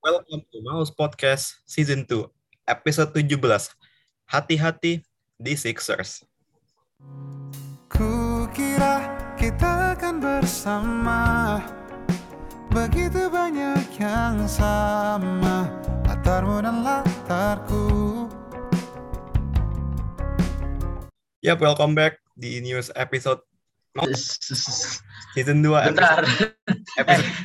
Welcome to Mouse Podcast Season 2, episode 17. Hati-hati di Sixers. Ku kira kita akan bersama Begitu banyak yang sama Latarmu dan latarku Yap, welcome back di news episode season 2 Bentar. episode,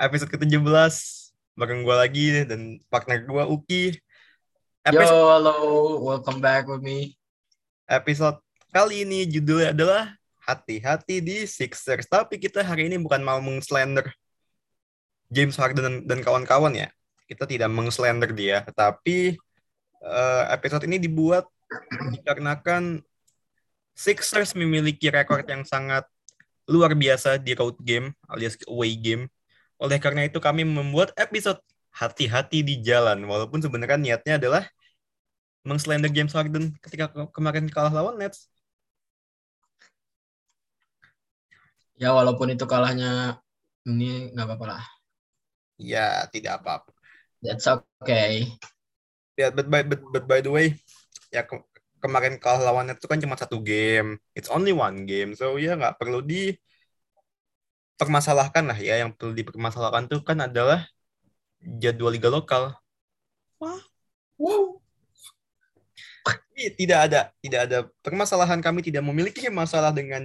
episode ke-17 bareng gue lagi dan partner gue Uki. Yo, Episode, hello. Welcome back with me. episode kali ini judulnya adalah Hati-hati di Sixers. Tapi kita hari ini bukan mau mengslender James Harden dan, dan kawan-kawan ya. Kita tidak mengslender dia, tapi eh, episode ini dibuat dikarenakan Sixers memiliki rekor yang sangat luar biasa di road game alias away game. Oleh karena itu kami membuat episode hati-hati di jalan walaupun sebenarnya niatnya adalah mengslender James Harden ketika ke- kemarin kalah lawan Nets. Ya, walaupun itu kalahnya ini nggak apa-apa lah. Ya, tidak apa-apa. That's okay. Ya, but by, but, but by the way, ya ke- kemarin kalah lawan Nets itu kan cuma satu game. It's only one game. So ya nggak perlu dipermasalahkan lah ya. Yang perlu dipermasalahkan itu kan adalah jadwal liga lokal. Wah, Wow. Tidak ada tidak ada permasalahan kami tidak memiliki masalah dengan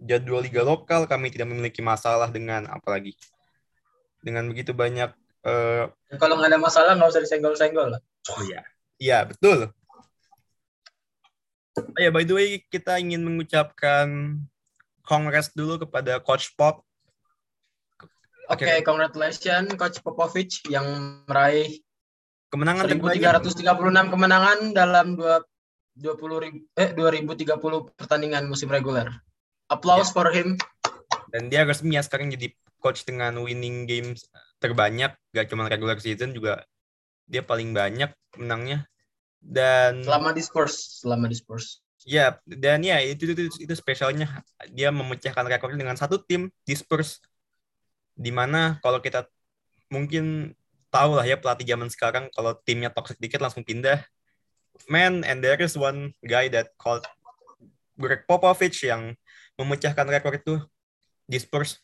jadwal liga lokal kami tidak memiliki masalah dengan apalagi dengan begitu banyak eh Kalau nggak ada masalah nggak usah disenggol-senggol lah. oh iya iya betul oh, ya by the way kita ingin mengucapkan kongres dulu kepada coach Pop Oke, Oke. congratulations Coach Popovich yang meraih kemenangan terbanyak 1336 kemenangan dalam dua 20 ribu, eh 2030 pertandingan musim reguler. Applause for him. dan dia resmi ya sekarang jadi coach dengan winning games terbanyak gak cuma regular season juga dia paling banyak menangnya dan Selama di Spurs, selama di Spurs. Ya, dan ya itu itu, itu spesialnya dia memecahkan rekornya dengan satu tim di Spurs. Di mana kalau kita mungkin tahu lah ya pelatih zaman sekarang kalau timnya toxic dikit langsung pindah. Man, and there is one guy that called Greg Popovich yang memecahkan rekor itu di Spurs.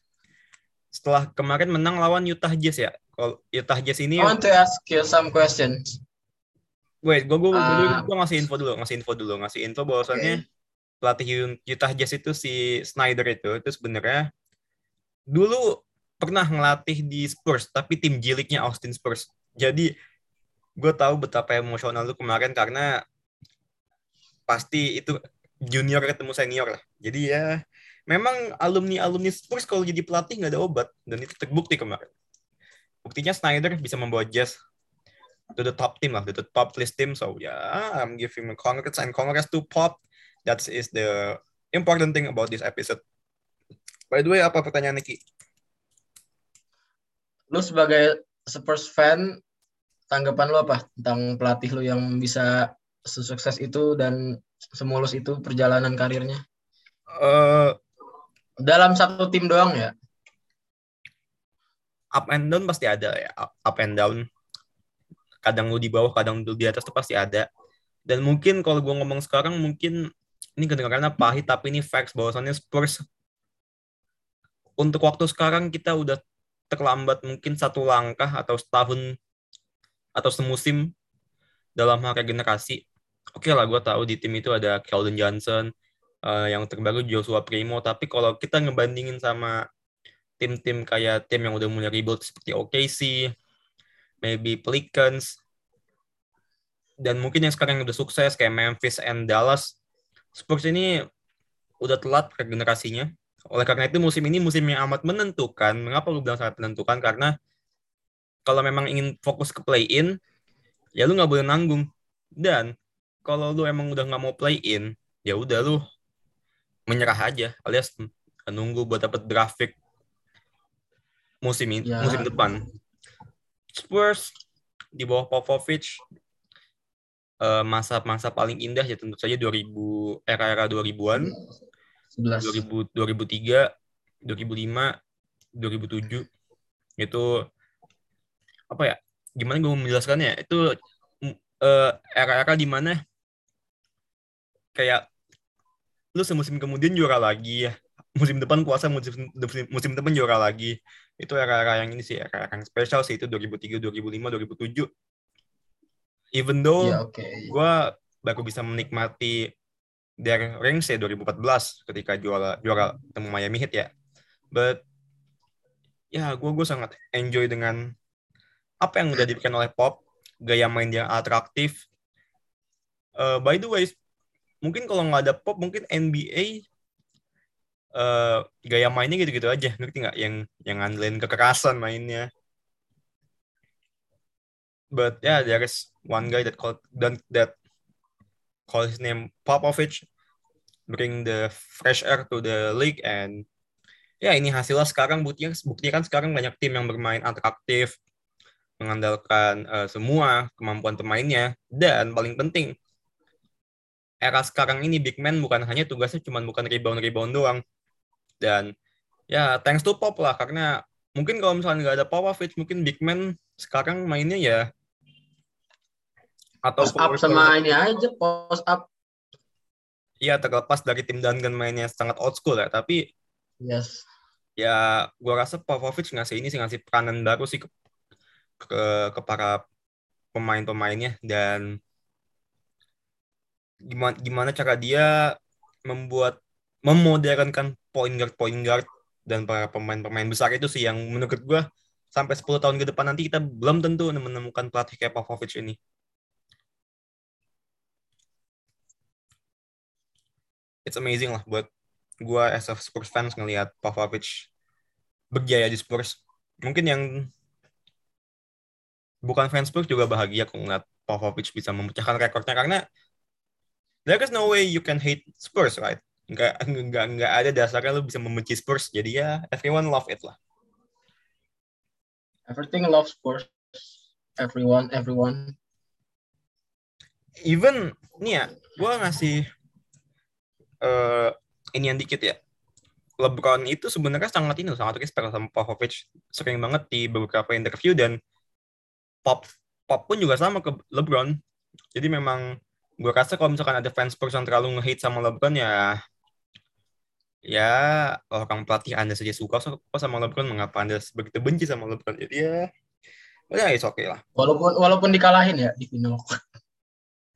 Setelah kemarin menang lawan Utah Jazz ya. Kalau Utah Jazz ini I want to ask you some questions. Wait, gue gue Ah. gue ngasih info dulu, ngasih info dulu, ngasih info bahwasannya pelatih Utah Jazz itu si Snyder itu itu sebenarnya dulu pernah ngelatih di Spurs, tapi tim jiliknya Austin Spurs. Jadi gue tahu betapa emosional lu kemarin karena pasti itu junior ketemu senior lah. Jadi ya memang alumni alumni Spurs kalau jadi pelatih nggak ada obat dan itu terbukti kemarin. Buktinya Snyder bisa membawa Jazz to the top team lah, to the top list team. So yeah, I'm giving a congrats and congrats to Pop. That is the important thing about this episode. By the way, apa pertanyaan Niki? Lu sebagai Spurs fan, tanggapan lu apa tentang pelatih lu yang bisa sesukses itu dan semulus itu perjalanan karirnya? Eh, Dalam satu tim doang ya? up and down pasti ada ya, up- up and down. Kadang lu di bawah, kadang lu di atas tuh pasti ada. Dan mungkin kalau gue ngomong sekarang, mungkin ini kedengarannya pahit, tapi ini facts bahwasannya Spurs untuk waktu sekarang kita udah terlambat mungkin satu langkah atau setahun atau semusim dalam hal regenerasi. Oke lah, gue tahu di tim itu ada Keldon Johnson, eh, yang terbaru Joshua Primo, tapi kalau kita ngebandingin sama tim-tim kayak tim yang udah mulai rebuild seperti OKC, maybe Pelicans, dan mungkin yang sekarang udah sukses kayak Memphis and Dallas, Spurs ini udah telat regenerasinya. Oleh karena itu musim ini musim yang amat menentukan. Mengapa lu bilang sangat menentukan? Karena kalau memang ingin fokus ke play-in, ya lu nggak boleh nanggung. Dan kalau lu emang udah nggak mau play-in, ya udah lu menyerah aja, alias menunggu buat dapat draft pick musim ini, Ya. musim depan. Spurs di bawah Popovich eh, masa-masa paling indah ya tentu saja 2000 era-era 2000-an, 11. 2000 2003, 2005, 2007 itu apa ya gimana gue menjelaskannya itu eh, era-era di mana kayak lu semusim kemudian juara lagi ya musim depan puasa musim musim, depan juara lagi itu era-era yang ini sih era-era yang spesial sih itu 2003 2005 2007 even though Ya oke. gue baru bisa menikmati their rings ya 2014 ketika juara juara temu Miami Heat ya. But ya gue gue sangat enjoy dengan apa yang udah diberikan oleh Pop, gaya main yang atraktif. Eh, by the way, mungkin kalau nggak ada Pop mungkin NBA eh, gaya mainnya gitu-gitu aja, ngerti nggak? Yang yang ngandelin kekerasan mainnya. But yeah, there is one guy that called that, that call his name Popovich bring the fresh air to the league and ya ini hasilnya sekarang buktinya buktinya kan sekarang banyak tim yang bermain atraktif mengandalkan eh, semua kemampuan pemainnya dan paling penting era sekarang ini big man bukan hanya tugasnya cuma bukan rebound rebound doang dan ya thanks to Pop lah karena mungkin kalau misalnya nggak ada Popovich mungkin big man sekarang mainnya ya atau Post up sama ini aja, post up. Iya terlepas dari tim Duncan mainnya sangat old school ya, tapi Yes. ya gua rasa Popovich ngasih ini sih ngasih peranan baru sih ke ke, ke para pemain-pemainnya dan gimana gimana cara dia membuat memodernkan point guard point guard dan para pemain-pemain besar itu sih yang menurut gua sampai 10 tahun ke depan nanti kita belum tentu menemukan pelatih kayak Popovich ini. It's amazing lah buat gua as a Spurs fans ngelihat Popovich berjaya di Spurs. Mungkin yang bukan fans Spurs juga bahagia kalau ngeliat Popovich bisa memecahkan rekornya karena there is no way you can hate Spurs, right? Nggak, nggak, nggak ada dasarnya lu bisa membenci Spurs. Jadi ya everyone love it lah. Everything loves Spurs. Everyone, everyone. Even, nih ya, gua ngasih eh ini yang dikit ya. LeBron itu sebenarnya sangat ini sangat respect sama Popovich. Sering banget di beberapa interview dan Pop Pop pun juga sama ke LeBron. Jadi memang gue rasa kalau misalkan ada fans Spurs yang terlalu nge-hate sama LeBron ya ya orang pelatih Anda saja suka kok sama LeBron mengapa Anda begitu benci sama LeBron. Jadi ya ya it's okay lah. Walaupun walaupun dikalahin ya di final.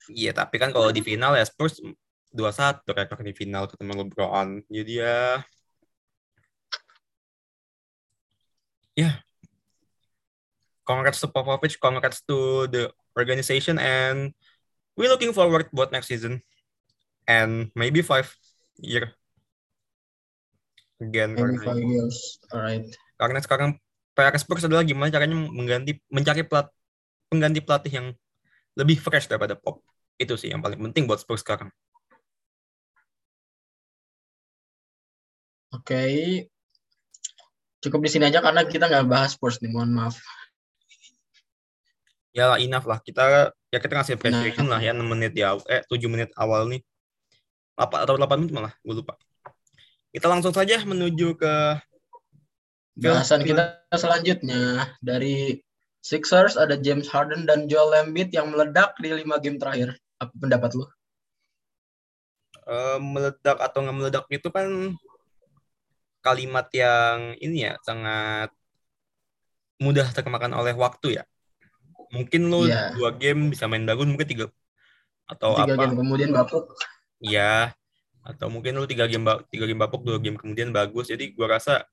Iya, tapi kan kalau di final ya Spurs 2-1 rekor di final ketemu LeBron. Jadi ya ya congrats to Popovich, congrats to the organization and we looking forward buat next season and maybe five year again Maybe karena, five years. Alright. karena sekarang PR Spurs adalah gimana caranya mengganti mencari pelat, pengganti pelatih yang lebih fresh daripada Pop. Itu sih yang paling penting buat Spurs sekarang. Oke. Cukup di sini aja karena kita nggak bahas Spurs nih, mohon maaf. Ya lah, enough lah. Kita ya kita ngasih appreciation Nah. lah ya 6 menit awal, eh 7 menit awal nih. Apa atau 8 menit malah, gue lupa. Kita langsung saja menuju ke Bahasan kita selanjutnya dari Sixers ada James Harden dan Joel Embiid yang meledak di lima game terakhir. Apa pendapat lu? eh, meledak atau nggak meledak itu kan kalimat yang ini ya sangat mudah terkemakan oleh waktu ya. Mungkin lu Iya. dua game bisa main bagus, mungkin tiga atau Tiga apa? game kemudian bapuk. Iya. Atau mungkin lu tiga game tiga game bapuk, dua game kemudian bagus. Jadi gua rasa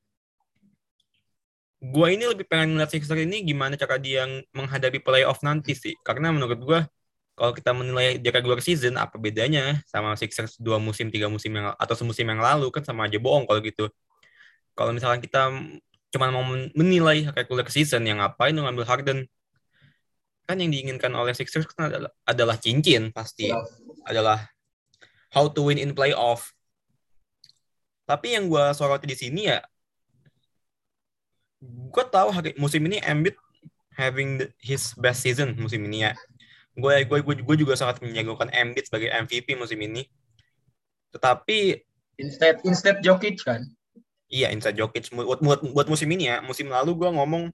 gua ini lebih pengen melihat Sixers ini gimana cara dia yang menghadapi playoff nanti sih. Karena menurut gua kalau kita menilai di regular season apa bedanya sama Sixers dua musim tiga musim yang atau semusim yang lalu kan sama aja bohong kalau gitu. Kalau misalkan kita cuma mau men- menilai regular season yang ngapain ngambil Harden kan yang diinginkan oleh Sixers kan adalah, adalah cincin pasti adalah how to win in playoff. Tapi yang gue soroti di sini ya, gue tahu hari musim ini Embiid having the- his best season musim ini ya. Gue gue gue juga sangat menjagokan Embiid sebagai MVP musim ini. Tetapi Instead instead Jokic kan. Iya inside Jokic buat, buat, buat musim ini ya, musim lalu gue ngomong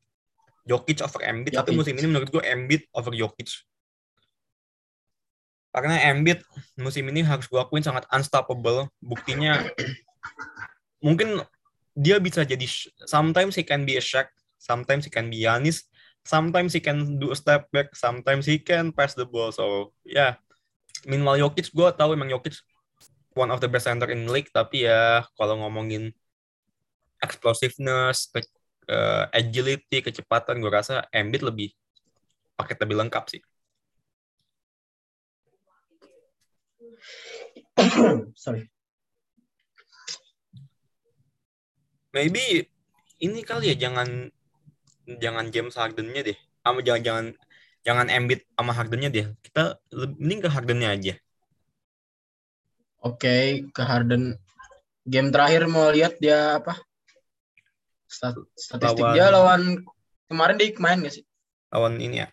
Jokic over Embiid, tapi musim ini menurut gue Embiid over Jokic. Karena Embiid musim ini harus gue akuin sangat unstoppable. Buktinya mungkin dia bisa jadi sometimes he can be a Shaq, sometimes he can be Giannis, sometimes he can do a step back, sometimes he can pass the ball. So ya, yeah. minimal Jokic gue tahu emang Jokic one of the best center in the league, tapi ya kalau ngomongin explosiveness, ke, eh, agility, kecepatan, gue rasa Embiid lebih paket lebih lengkap sih. Sorry. Maybe ini kali ya jangan jangan James Harden-nya deh. Sama jangan jangan jangan Embiid sama Harden-nya deh. Kita mending ke Harden-nya aja. Oke, ke Harden. Game terakhir mau lihat dia apa? Stat- statistik Lawan- dia lawan kemarin dia main gak sih? Lawan ini ya.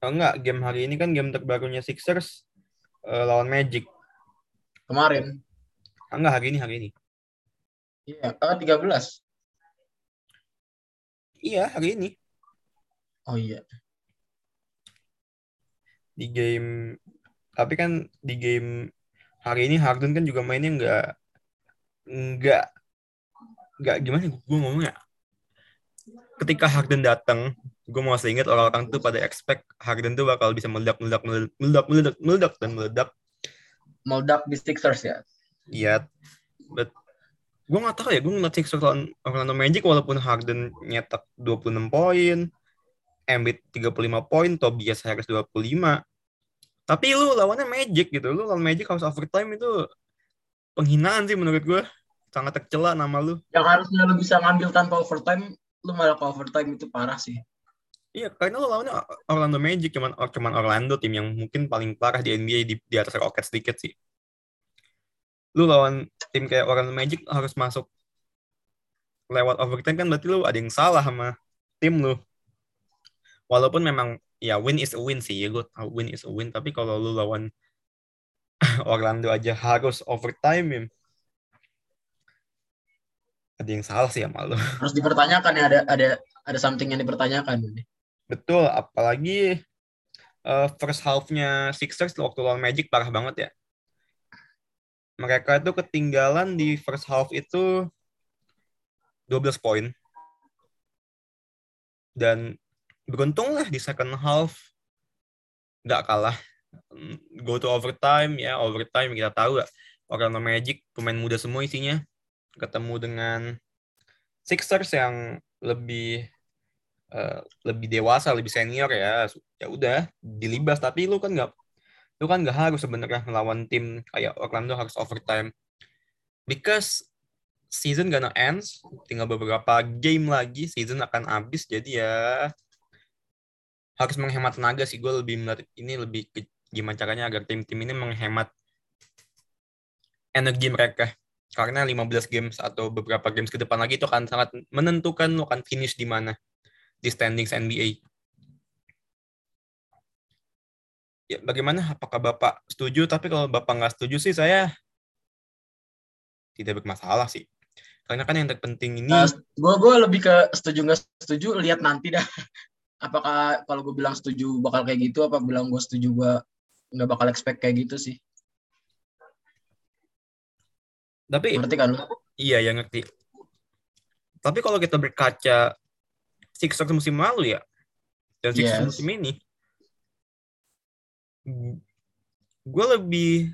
Oh, enggak, game hari ini kan game terbarunya Sixers eh, lawan Magic. Kemarin. Ah, Enggak, hari ini, hari ini. Iya, ah, 13. Iya, hari ini. Oh iya. Di game tapi kan di game hari ini Harden kan juga mainnya enggak enggak enggak gimana gue ngomongnya ketika Harden datang gue mau ingat orang-orang tuh pada expect Harden tuh bakal bisa meledak meledak meledak meledak meledak, meledak dan meledak Meledak di Sixers ya. Iya, but gue nggak tahu ya, gue ngeliat Sixers lawan Orlando Magic walaupun Harden nyetak 26 poin, Embiid 35 poin, Tobias Harris 25. Tapi lu lawannya Magic gitu, lu lawan Magic harus overtime itu penghinaan sih menurut gue. Sangat tercela nama lu. Yang harusnya lu bisa ngambil tanpa overtime, lu malah ke overtime itu parah sih. Iya, karena lu lawannya Orlando Magic, cuman cuman Orlando tim yang mungkin paling parah di NBA di, di atas Rockets sedikit sih. Lu lawan tim kayak Orlando Magic harus masuk lewat overtime kan berarti lu ada yang salah sama tim lu. Walaupun memang ya win is a win sih, ya gue win is a win, tapi kalau lu lawan Orlando aja harus overtime ya. Ada yang salah sih sama lu. Harus dipertanyakan ya ada ada ada something yang dipertanyakan. Betul, apalagi eh, first half-nya Sixers waktu lawan Magic parah banget ya. Mereka itu ketinggalan di first half itu 12 poin. Dan beruntung lah di second half nggak kalah. Go to overtime ya, overtime kita tahu ya. Orlando Magic pemain muda semua isinya. Ketemu dengan Sixers yang lebih eh, lebih dewasa, lebih senior ya. Ya udah dilibas tapi lu kan nggak lu kan nggak harus sebenarnya melawan tim kayak Orlando harus overtime. Because season gonna ends, tinggal beberapa game lagi season akan habis jadi ya harus menghemat tenaga sih gue lebih melihat ini lebih ke gimana caranya agar tim-tim ini menghemat energi mereka karena 15 games atau beberapa games ke depan lagi itu akan sangat menentukan lo akan finish di mana di standings NBA. Ya, bagaimana? Apakah Bapak setuju? Tapi kalau Bapak nggak setuju sih saya tidak bermasalah sih. Karena kan yang terpenting ini gue gue lebih ke setuju nggak setuju lihat nanti dah. Apakah kalau gue bilang setuju bakal kayak gitu? Apa bilang gue setuju gue nggak bakal expect kayak gitu sih? Tapi Ngerti kan lu? iya yang ngerti. Tapi kalau kita berkaca Sixers musim lalu ya dan Sixers Yes. musim ini gue lebih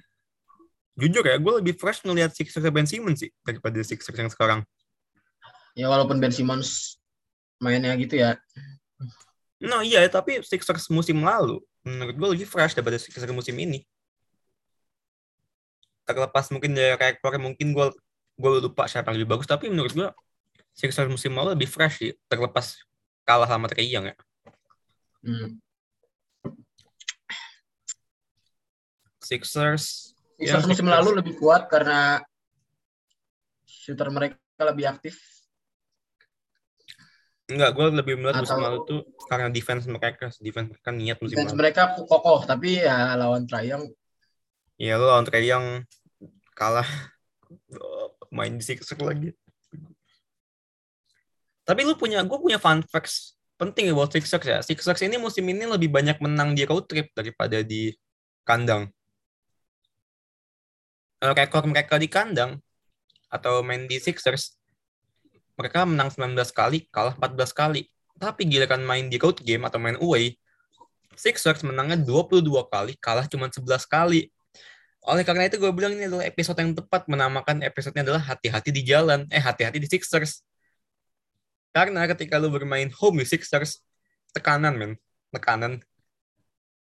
jujur ya gue lebih fresh ngelihat Sixers Ben Simmons sih daripada Sixers yang sekarang. Ya walaupun Ben Simmons mainnya gitu ya. Nah iya, tapi Sixers musim lalu menurut gue lebih fresh daripada Sixers musim ini. Terlepas mungkin dari rekor, mungkin gue gue lupa siapa yang lebih bagus, tapi menurut gue Sixers musim lalu lebih fresh sih. Terlepas kalah sama Trae Young ya. Hmm. Sixers, Ya, Sixers musim Sixers. lalu lebih kuat karena shooter mereka lebih aktif. enggak, gue lebih melihat musim lalu tuh karena defense mereka, defense mereka niat musim Defense lalu. mereka kokoh, tapi ya lawan Trae Young Iya, lo lawan Young kalah main di Sixers lagi. Tapi lu punya, gue punya fun facts penting ya buat Sixers ya. Sixers ini musim ini lebih banyak menang di road trip daripada di kandang. Eh, Rekor mereka di kandang atau main di Sixers, mereka menang 19 kali, kalah 14 kali. Tapi giliran main di road game atau main away, Sixers menangnya 22 kali, kalah cuma 11 kali. Oleh karena itu gue bilang ini adalah episode yang tepat menamakan episodenya adalah hati-hati di jalan. Eh, hati-hati di Sixers. Karena ketika lu bermain home di Sixers, tekanan men, tekanan.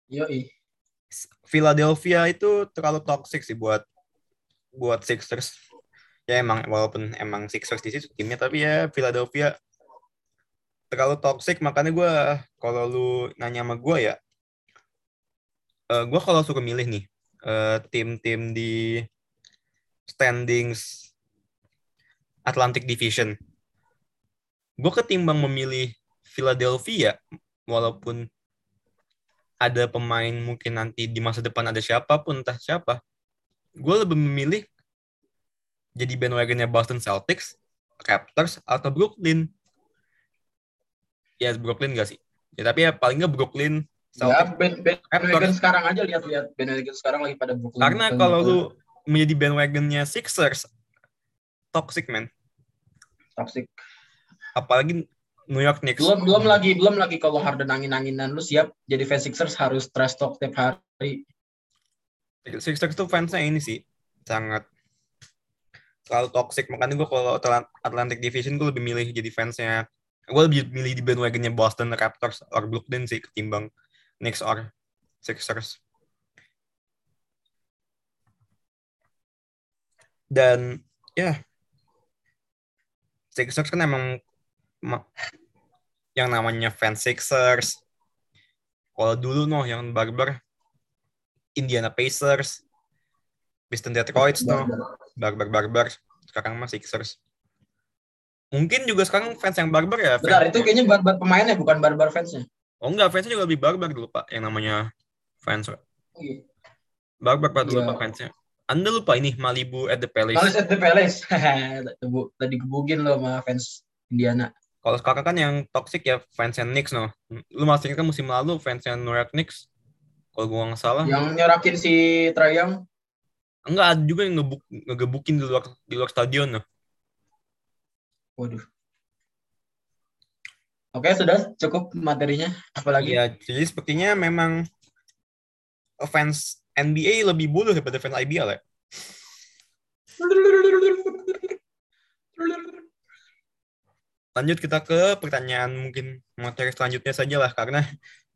Yoi. Philadelphia itu terlalu toxic sih buat buat Sixers. Ya emang walaupun emang Sixers di situ timnya tapi ya Philadelphia terlalu toxic makanya gue kalau lu nanya sama gue ya eh gue kalau suka milih nih eh, tim-tim di standings Atlantic Division gue ketimbang memilih Philadelphia walaupun ada pemain mungkin nanti di masa depan ada siapa pun entah siapa gue lebih memilih jadi bandwagonnya Boston Celtics, Raptors atau Brooklyn. Ya Brooklyn gak sih? Ya tapi ya paling nggak Brooklyn Ya, Celtics. Ben, ben. Bandwagon sekarang aja lihat-lihat Bandwagon sekarang lagi pada Brooklyn. Karena kalau gitu. lu menjadi bandwagonnya Sixers, toxic man. toxic. Apalagi New York Knicks. Belum belum lagi belum lagi kalau Harden angin-anginan lu siap jadi fans Sixers harus trash talk tiap hari. Sixers tuh fansnya ini sih sangat selalu toxic makanya gue kalau Atlant- Atlantic Division gue lebih milih jadi fansnya gue lebih milih di bandwagonnya Boston Raptors or Brooklyn sih ketimbang Knicks or Sixers dan ya. Sixers kan emang ma- yang namanya fans Sixers kalau dulu noh yang barbar Indiana Pacers Pistons Detroit noh barbar barbar sekarang mah Sixers mungkin juga sekarang fans yang barbar ya Bentar, fans- itu kayaknya barbar pemainnya bukan barbar fansnya. Oh enggak fansnya juga lebih barbar dulu pak yang namanya fans Oh, iya. barbar pak dulu Iya. pak fansnya anda lupa ini Malibu at the Palace Males at the Palace. Tadi gebugin lo sama fans Indiana. kalau sekarang kan yang toxic ya fansnya Knicks no lu masih ingat kan musim lalu fansnya New York Knicks kalau gua nggak salah Yang nyorakin si Trae Young. enggak ada juga yang ngebuk, ngegebukin di luar di luar stadion no Waduh. Oke, sudah cukup materinya. Apalagi? Iya, jadi sepertinya memang fans NBA lebih bodoh daripada fans IBL ya. Lanjut kita ke pertanyaan mungkin materi selanjutnya saja lah karena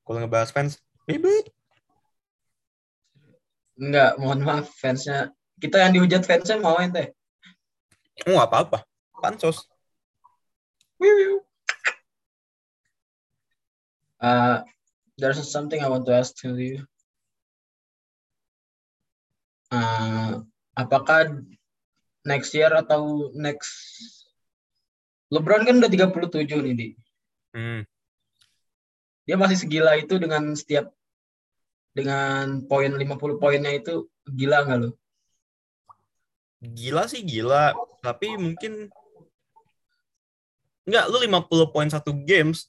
kalau ngebahas fans ribet. Enggak, mohon maaf fansnya. Kita yang dihujat fansnya mau ente. Oh apa-apa, pansos. Uh, there's something I want to ask to you. Uh, apakah next year atau next LeBron kan udah 37 nih, Di. Hmm. Dia masih segila itu dengan setiap dengan poin 50 poinnya itu gila nggak lo? Gila sih gila, tapi mungkin Enggak, lu 50 poin satu games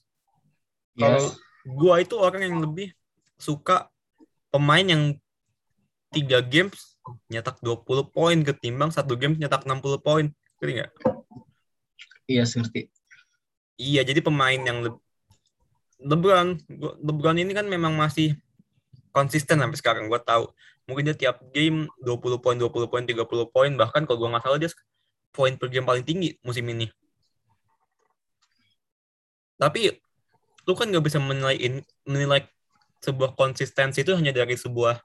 Kalau Yes. gua itu orang yang lebih suka pemain yang tiga games nyetak 20 poin ketimbang satu game nyetak 60 poin. Ngerti nggak? Iya, ngerti. Iya, jadi pemain yang le- LeBron, LeBron ini kan memang masih konsisten sampai sekarang. Gua tahu. Mungkin dia tiap game 20 poin, 20 poin, 30 poin. Bahkan kalau gua nggak salah dia poin per game paling tinggi musim ini. Tapi lu kan nggak bisa menilai in- menilai sebuah konsistensi itu hanya dari sebuah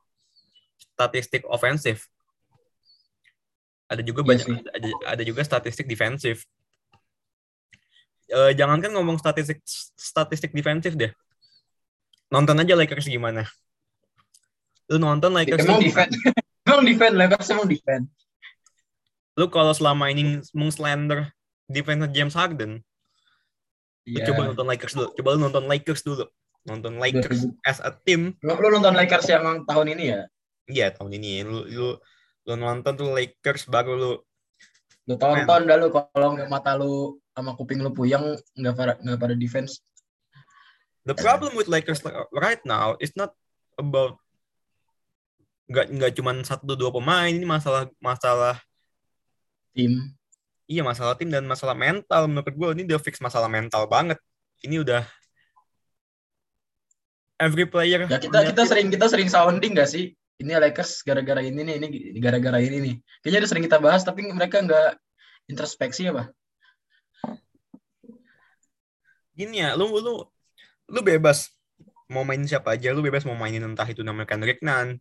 statistik ofensif. Ada juga Iya banyak ada, ada juga statistik defensif. Eh, jangankan ngomong statistik statistik defensif deh. Nonton aja Lakers gimana. Lu nonton Lakers Emang defend. emang defend Lakers emang defend. lu kalau selama ini mengslender defense James Harden, lu Iya. coba nonton Lakers dulu. Coba lu nonton Lakers dulu. Nonton Lakers as a team Lu, lu nonton Lakers yang tahun ini ya? Iya tahun ini lu lu lu nonton tuh Lakers baru lu Lu tonton dah lu kalau nggak mata lu sama kuping lu puyeng nggak pada nggak pada defense. The problem with Lakers right now is not about nggak nggak cuma satu dua pemain ini masalah masalah Tim. Iya masalah tim dan masalah mental menurut gue ini udah fix masalah mental banget ini udah every player Ya kita kita sering kita sering sounding gak sih? Ini Lakers gara-gara ini nih, ini gara-gara ini nih. Kayaknya udah sering kita bahas tapi mereka nggak introspeksi apa? gini ya lu lu lu bebas mau main siapa aja lu bebas mau mainin entah itu namanya Kendrick Nunn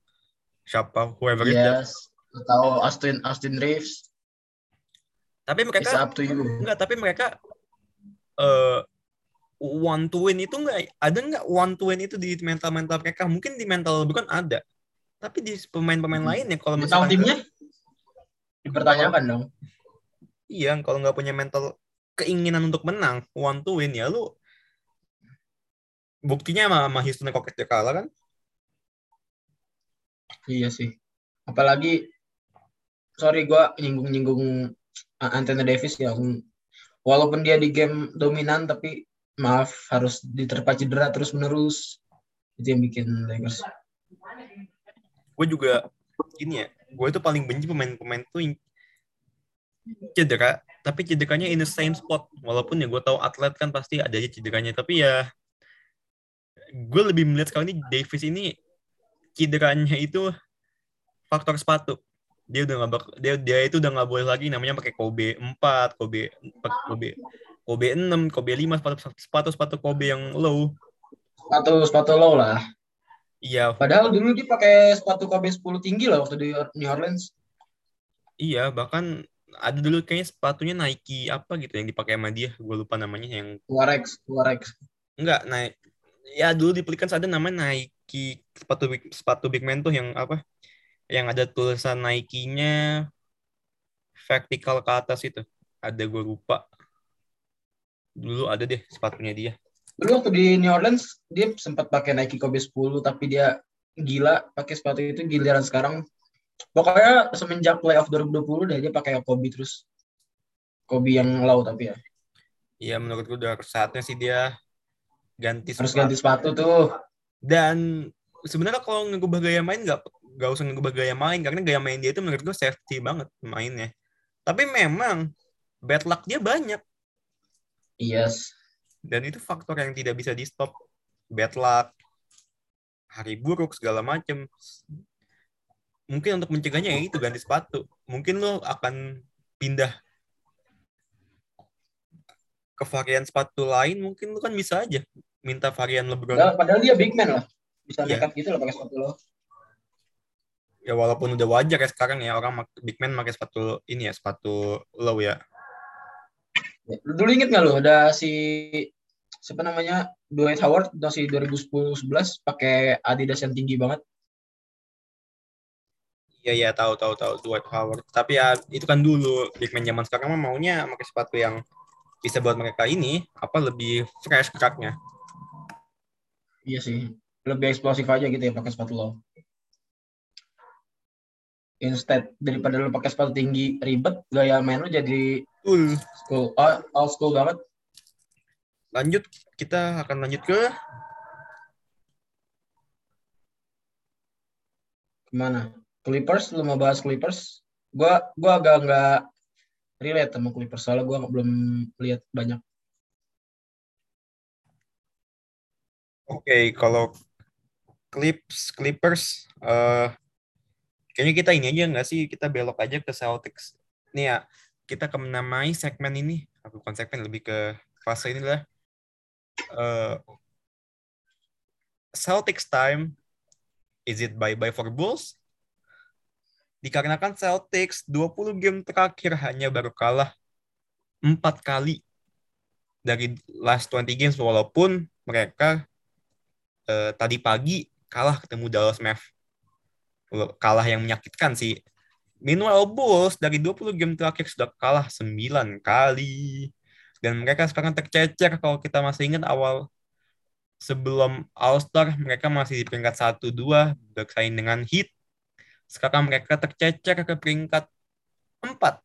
siapa whoever. Yes. Atau Austin Austin Reeves. Tapi It's mereka up to you. enggak tapi mereka eh one to win itu enggak ada enggak one to win itu di mental mental mereka mungkin di mental LeBron ada tapi di pemain-pemain Hmm. lainnya kalau Mental timnya dipertanyakan dong. iya kalau nggak punya mental keinginan untuk menang one to win ya lu buktinya sama, sama Houston Rockets dia kalah kan Iya sih. Apalagi sorry gua nyinggung-nyinggung uh, Anthony Davis ya. Walaupun dia di game dominan tapi maaf harus diterpa cedera terus-menerus. Itu yang bikin Lakers. gue juga gini ya gue itu paling benci pemain-pemain tuh yang cedera tapi cederanya in the same spot walaupun ya gue tahu atlet kan pasti ada aja cederanya tapi ya gue lebih melihat sekarang ini Davis ini cederanya itu faktor sepatu dia udah nggak bak- dia dia itu udah nggak boleh lagi namanya pakai Kobe 4 Kobe Kobe Kobe 6 Kobe 5 sepatu sepatu sepatu Kobe yang low Sepatu sepatu low lah. iya Padahal dulu dia pakai sepatu Kobe 10 tinggi lah waktu di New Orleans. Iya, bahkan ada dulu kayaknya sepatunya Nike apa gitu yang dipakai sama dia. Gue lupa namanya yang Tuarex, Tuarex. enggak naik. Ya dulu di Pelicans ada namanya Nike sepatu big, sepatu big man tuh yang apa? Yang ada tulisan Nike-nya vertikal ke atas itu. Ada gue lupa. Dulu ada deh sepatunya dia. Dulu waktu di New Orleans dia sempat pakai Nike Kobe 10 tapi dia gila pakai sepatu itu giliran sekarang pokoknya semenjak playoff 2020 deh dia pakai Kobe terus. Kobe yang low tapi ya. Iya menurut gue udah saatnya sih dia ganti Harus sepatu. ganti sepatu tuh. Dan sebenarnya kalau ngubah gaya main nggak nggak usah ngubah gaya main karena gaya main dia itu menurut gue safety banget mainnya. Tapi memang bad luck dia banyak Yes. dan itu faktor yang tidak bisa di stop. Bad luck, hari buruk segala macem. Mungkin untuk mencegahnya ya itu ganti sepatu. Mungkin lo akan pindah ke varian sepatu lain mungkin lo kan bisa aja minta varian LeBron Padahal, padahal dia big man lah. Bisa Iya. nekat gitu loh pakai sepatu low. Ya walaupun udah wajar ya sekarang ya orang big man pakai sepatu ini ya sepatu low ya Ya, Dulu inget nggak lo ada si siapa namanya Dwight Howard masih 2010-11 pakai Adidas yang tinggi banget. iya iya tahu tahu tahu Dwight Howard tapi ya itu kan dulu big man zaman sekarang mah maunya pakai sepatu yang bisa buat mereka ini apa lebih fresh geraknya Iya sih. Lebih eksplosif aja gitu ya pakai sepatu low. Instead daripada lo pakai sepatu tinggi ribet, gaya main lo jadi Betul. school oh, old school banget. lanjut kita akan lanjut ke Ke mana? Clippers, lo mau bahas Clippers? Gua gua agak nggak relate sama Clippers soalnya gua belum lihat banyak. oke kalau Clips Clippers eh kayaknya kita ini aja nggak sih? Kita belok aja ke Celtics. Nih ya kita akan menamai segmen ini. Ah, bukan segmen lebih ke fase ini lah. Eh Celtics time is it bye bye for Bulls? Dikarenakan Celtics 20 game terakhir hanya baru kalah empat kali dari last 20 games walaupun mereka eh, tadi pagi kalah ketemu Dallas Mavs. Kalah yang menyakitkan sih. Meanwhile Bulls dari 20 game terakhir sudah kalah 9 kali. Dan mereka sekarang tercecer kalau kita masih ingat awal sebelum All-Star mereka masih di peringkat 1-2 bersaing dengan Heat. Sekarang mereka tercecer ke peringkat 4.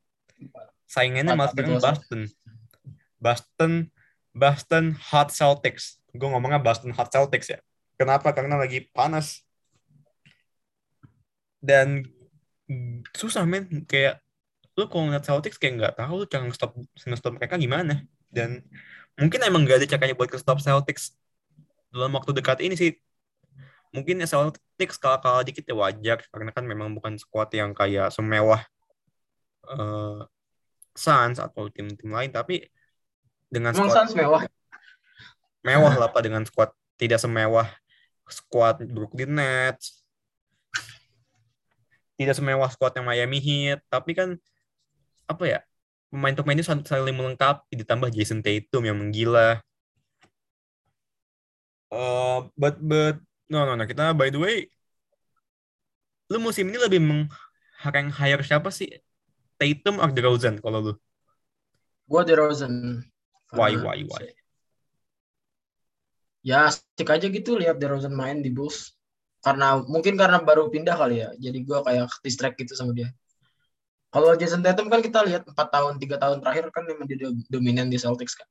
Saingannya sekarang gitu, Boston. Boston Boston Hot Celtics. Gue ngomongnya Boston Hot Celtics ya. Kenapa? Karena lagi panas. Dan susah men. Kayak lu kalau ngeliat Celtics kayak nggak tahu cara nge-stop, nge-stop mereka gimana. Dan mungkin emang gak ada caranya buat nge-stop Celtics dalam waktu dekat ini sih. Mungkin ya Celtics kalah-kalah dikit ya wajar. Karena kan memang bukan squad yang kayak semewah eh Suns atau tim-tim lain. Tapi dengan Emang squad Suns mewah. mewah lah pak dengan squad tidak semewah squad Brooklyn Nets tidak semewah squad yang Miami Heat tapi kan apa ya pemain-pemain ini sal- saling melengkapi ditambah Jason Tatum yang menggila Eh, but but no no no kita by the way lu musim ini lebih meng rank higher siapa sih Tatum atau DeRozan kalau lu Gue DeRozan. why why why Ya asik aja gitu lihat DeRozan main di Bulls. Karena mungkin karena baru pindah kali ya. Jadi gue kayak distract gitu sama dia. Kalau Jason Tatum kan kita lihat 4 tahun, 3 tahun terakhir kan memang dia do- dominan di Celtics kan.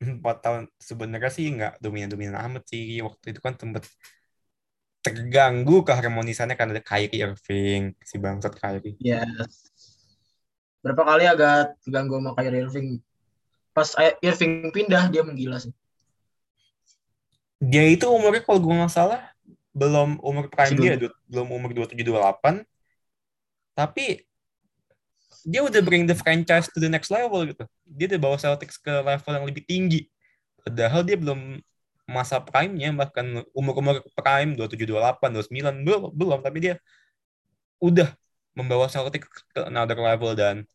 empat tahun sebenarnya sih nggak dominan dominan amat sih waktu itu kan tempat terganggu keharmonisannya karena ada Kyrie Irving si bangsat Kyrie Ya. Berapa kali agak terganggu sama Kyrie Irving. Pas Irving pindah dia menggila sih. Dia itu umurnya kalau gue nggak salah belum umur prime Masih dia du- belum umur 27 28 tapi dia udah bring the franchise to the next level gitu. Dia udah bawa Celtics ke level yang lebih tinggi. Padahal dia belum masa prime-nya bahkan umur-umur prime 27 28 29 belum belum. Tapi dia udah membawa Celtics ke another level dan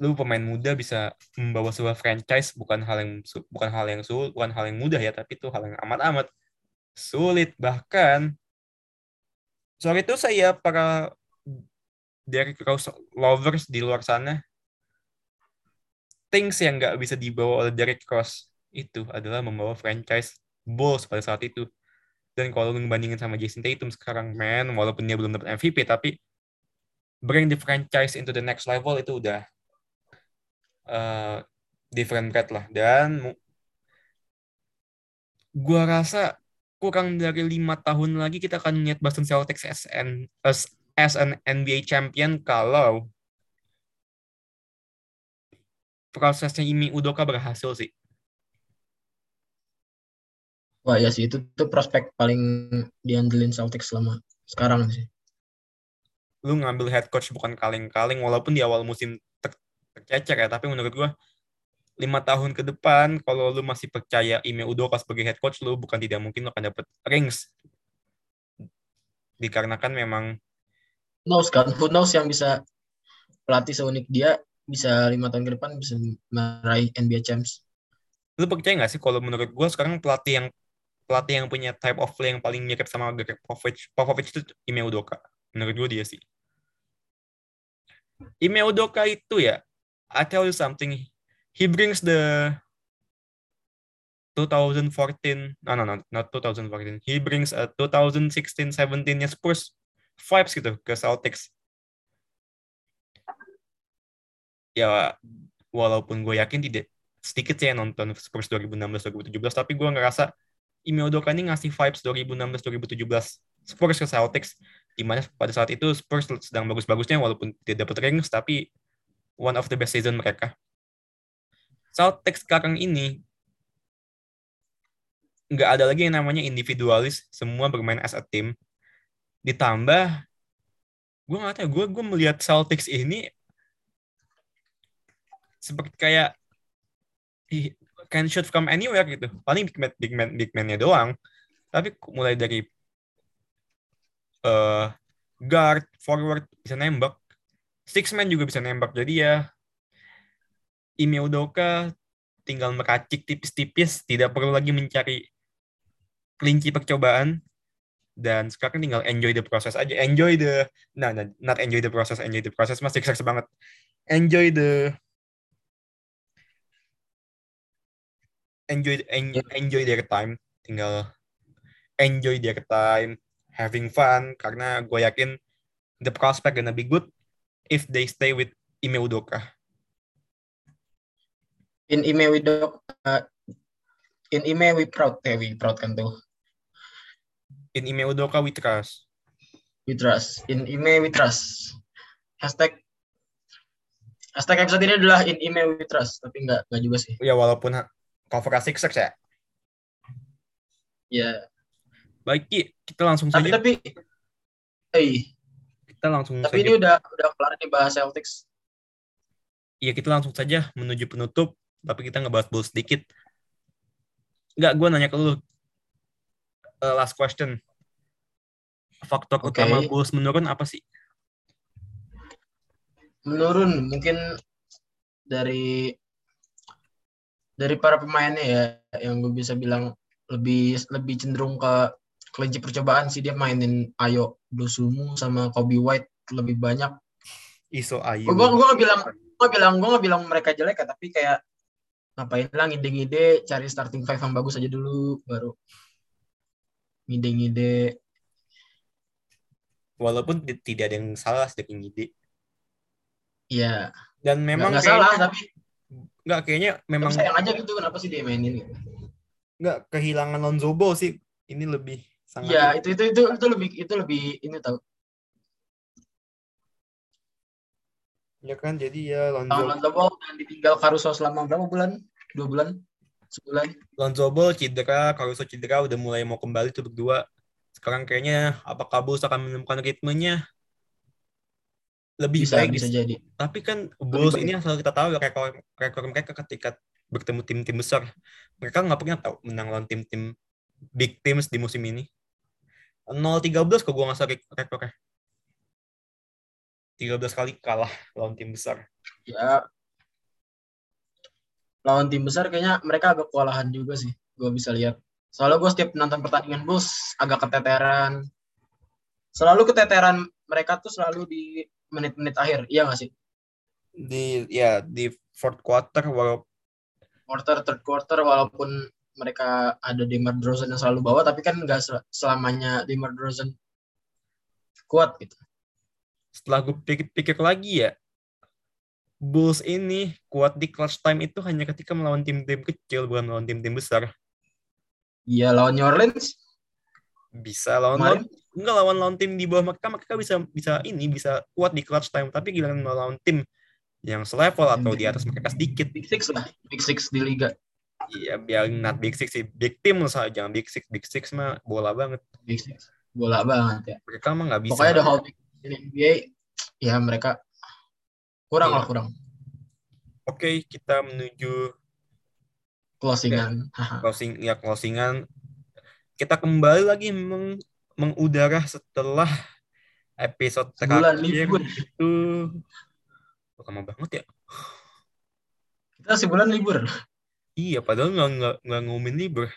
lu pemain muda bisa membawa sebuah franchise bukan hal yang bukan hal yang sulit bukan hal yang mudah ya tapi itu hal yang amat-amat sulit. Bahkan soal itu saya para Derrick Rose lovers di luar sana things yang nggak bisa dibawa oleh Derrick Rose itu adalah membawa franchise Bulls pada saat itu. Dan kalau lu ngebandingin sama Jason Tatum sekarang man walaupun dia belum dapat MVP tapi bring the franchise into the next level itu udah uh, different breed lah dan gua rasa kurang dari lima tahun lagi kita akan lihat Boston Celtics as an as, as an NBA champion kalau prosesnya Imi Udoka berhasil sih. Wah ya sih itu tuh prospek paling diandelin Celtics selama sekarang sih. Lu ngambil head coach bukan kaleng-kaleng walaupun di awal musim tercecer ya, tapi menurut gua lima tahun ke depan kalau lu masih percaya Ime Udoka sebagai head coach lu bukan tidak mungkin lu akan dapet rings dikarenakan memang knows kan? Who knows yang bisa pelatih seunik dia bisa lima tahun ke depan bisa meraih NBA champs. lu percaya nggak sih kalau menurut gue sekarang pelatih yang pelatih yang punya type of play yang paling mirip sama Greg Popovich Popovich itu Ime Udoka menurut gue dia sih Ime Udoka itu ya I tell you something. He brings the 2014 no no no not 2014 he brings a 2016 17 nya Spurs vibes gitu ke Celtics. Ya walaupun gue yakin tidak sedikit sih yang nonton Spurs 2016-2017 tapi gue ngerasa Ime Udoka ini ngasih vibes 2016-2017 Spurs ke Celtics di mana pada saat itu Spurs sedang bagus-bagusnya walaupun tidak dapat rings tapi one of the best season mereka Celtics sekarang ini nggak ada lagi yang namanya individualis semua bermain as a team ditambah gue nggak tahu gue gue melihat Celtics ini seperti kayak ih, can shoot from anywhere gitu. Paling big man big man big man-nya doang. Tapi mulai dari eh guard, forward bisa nembak. Six man juga bisa nembak. Jadi ya Ime Udoka tinggal meracik tipis-tipis, tidak perlu lagi mencari kelinci percobaan dan sekarang tinggal enjoy the process aja. Enjoy the nah, nah not enjoy the process, enjoy the process masih sukses banget. Enjoy the enjoy en- enjoy their time tinggal enjoy their time having fun karena gue yakin the prospect gonna be good if they stay with Ime Udoka In ime we do, uh, in ime we proud, eh we proud kan tuh. In ime udoka we trust. We trust. In ime we trust. Hashtag Hashtag episode ini adalah in email we trust, tapi enggak, enggak juga sih. Ya walaupun cover Sixers ya. Ya, Baik Ki, kita langsung tapi saja. tapi eh, Kita langsung tapi saja. ini udah udah kelar nih bahas Celtics. Iya kita langsung saja menuju penutup, tapi kita ngebahas Bulls sedikit. Enggak, gue nanya ke lu. Eh, last question. Faktor Oke. utama Bulls menurun apa sih? Menurun mungkin dari dari para pemainnya ya yang gue bisa bilang lebih lebih cenderung ke kelinci percobaan sih dia mainin Ayo Dosumu sama Kobe White lebih banyak. Iso Ayu. Gue gue nggak bilang gue bilang gue nggak bilang mereka jelek ya tapi kayak ngapain lah ngide-ngide cari starting five yang bagus aja dulu baru ngide-ngide Walaupun ti- tidak ada yang salah sedikit ide. ya Dan memang nggak salah tapi nggak kayaknya memang sayang aja gitu kenapa sih dia mainin gitu. nggak kehilangan Lonzo Ball sih. Ini lebih sangat Iya itu itu itu itu lebih itu lebih ini tau. Ya kan jadi ya tahun Lonzo Lonzo Ball dan ditinggal Caruso selama berapa bulan? Dua bulan? Sebulan? Lonzo Ball cedera, Caruso cedera udah mulai mau kembali tuh berdua. Sekarang kayaknya apakah Bulls akan menemukan ritmenya? Lebih bisa baik. bisa di- jadi. Tapi kan Bulls ini asal kita tahu rekor rekor mereka ketika bertemu tim-tim besar, mereka nggak pernah tahu menang lawan tim-tim big teams di musim ini. 0-13 kok gue nggak salah rek- rekornya. 13 kali kalah lawan tim besar. ya lawan tim besar kayaknya mereka agak kewalahan juga sih gue bisa lihat soalnya gue setiap nonton pertandingan Bulls agak keteteran selalu keteteran mereka tuh selalu di menit-menit akhir iya gak sih Di ya di fourth quarter walau quarter third quarter walaupun mereka ada Demar Derozan yang selalu bawa tapi kan nggak sel- selamanya Demar Derozan kuat gitu. Setelah gue pikir-pikir lagi ya Bulls ini kuat di clutch time itu hanya ketika melawan tim-tim kecil bukan melawan tim-tim besar. Iya lawan New Orleans. Bisa lawan lawan enggak lawan lawan tim di bawah mereka mereka bisa bisa ini bisa kuat di clutch time tapi giliran melawan tim yang selevel atau di atas mereka sedikit. Big Six lah Big Six di liga ya biar not big six sih. Big team saja jangan big six. Big six mah bola banget. Big Six. Bola banget ya. Mereka mah nggak bisa. Pokoknya the whole big NBA ya mereka kurang Iya. lah kurang. Oke kita menuju closingan. Haha. closing ya closingan. Kita kembali lagi meng, mengudara setelah episode Sebulan terakhir libur. itu. Lama banget ya. Kita sebulan libur iya padahal nggak nggak nggak ngumumin libur.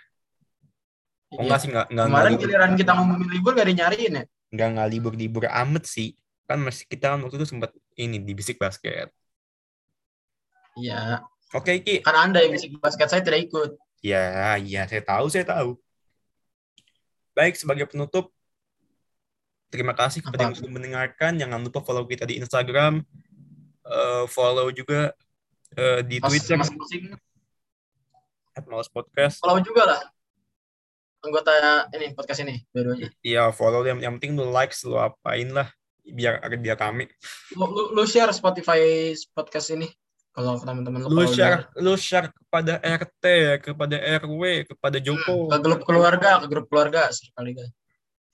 Oh Iya. nggak sih nggak nggak kemarin giliran kita ngomongin libur gak dinyariin ya? Nggak nggak libur libur amat sih. Kan masih kita kan waktu itu sempat ini di bisik basket. Iya. Oke Ki. Kan anda yang bisa basket saya tidak ikut. Ya ya saya tahu saya tahu. Baik sebagai penutup terima kasih kepada Apa? yang sudah mendengarkan. Jangan lupa follow kita di Instagram eh, follow juga eh, di Twitter. Masing-masing at Malas Podcast. Follow juga lah. Anggota ini podcast ini dua-duanya ya follow. Yang, yang penting lu like lu apain lah. Biar biar kami lu, lu, lu share Spotify podcast ini. Kalau teman-teman lu, lu kalau share lu share kepada RT kepada RW kepada Joko. Ke grup keluarga ke grup keluarga sekali guys.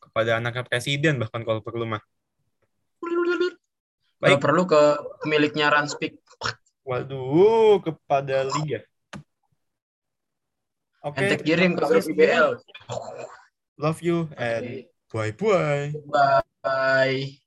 Kepada anak presiden bahkan kalau perlu mah. Kalau Baik. perlu ke pemiliknya Ranspeak. Waduh kepada liga oke ente kirim ke grup IBL love you and bye bye bye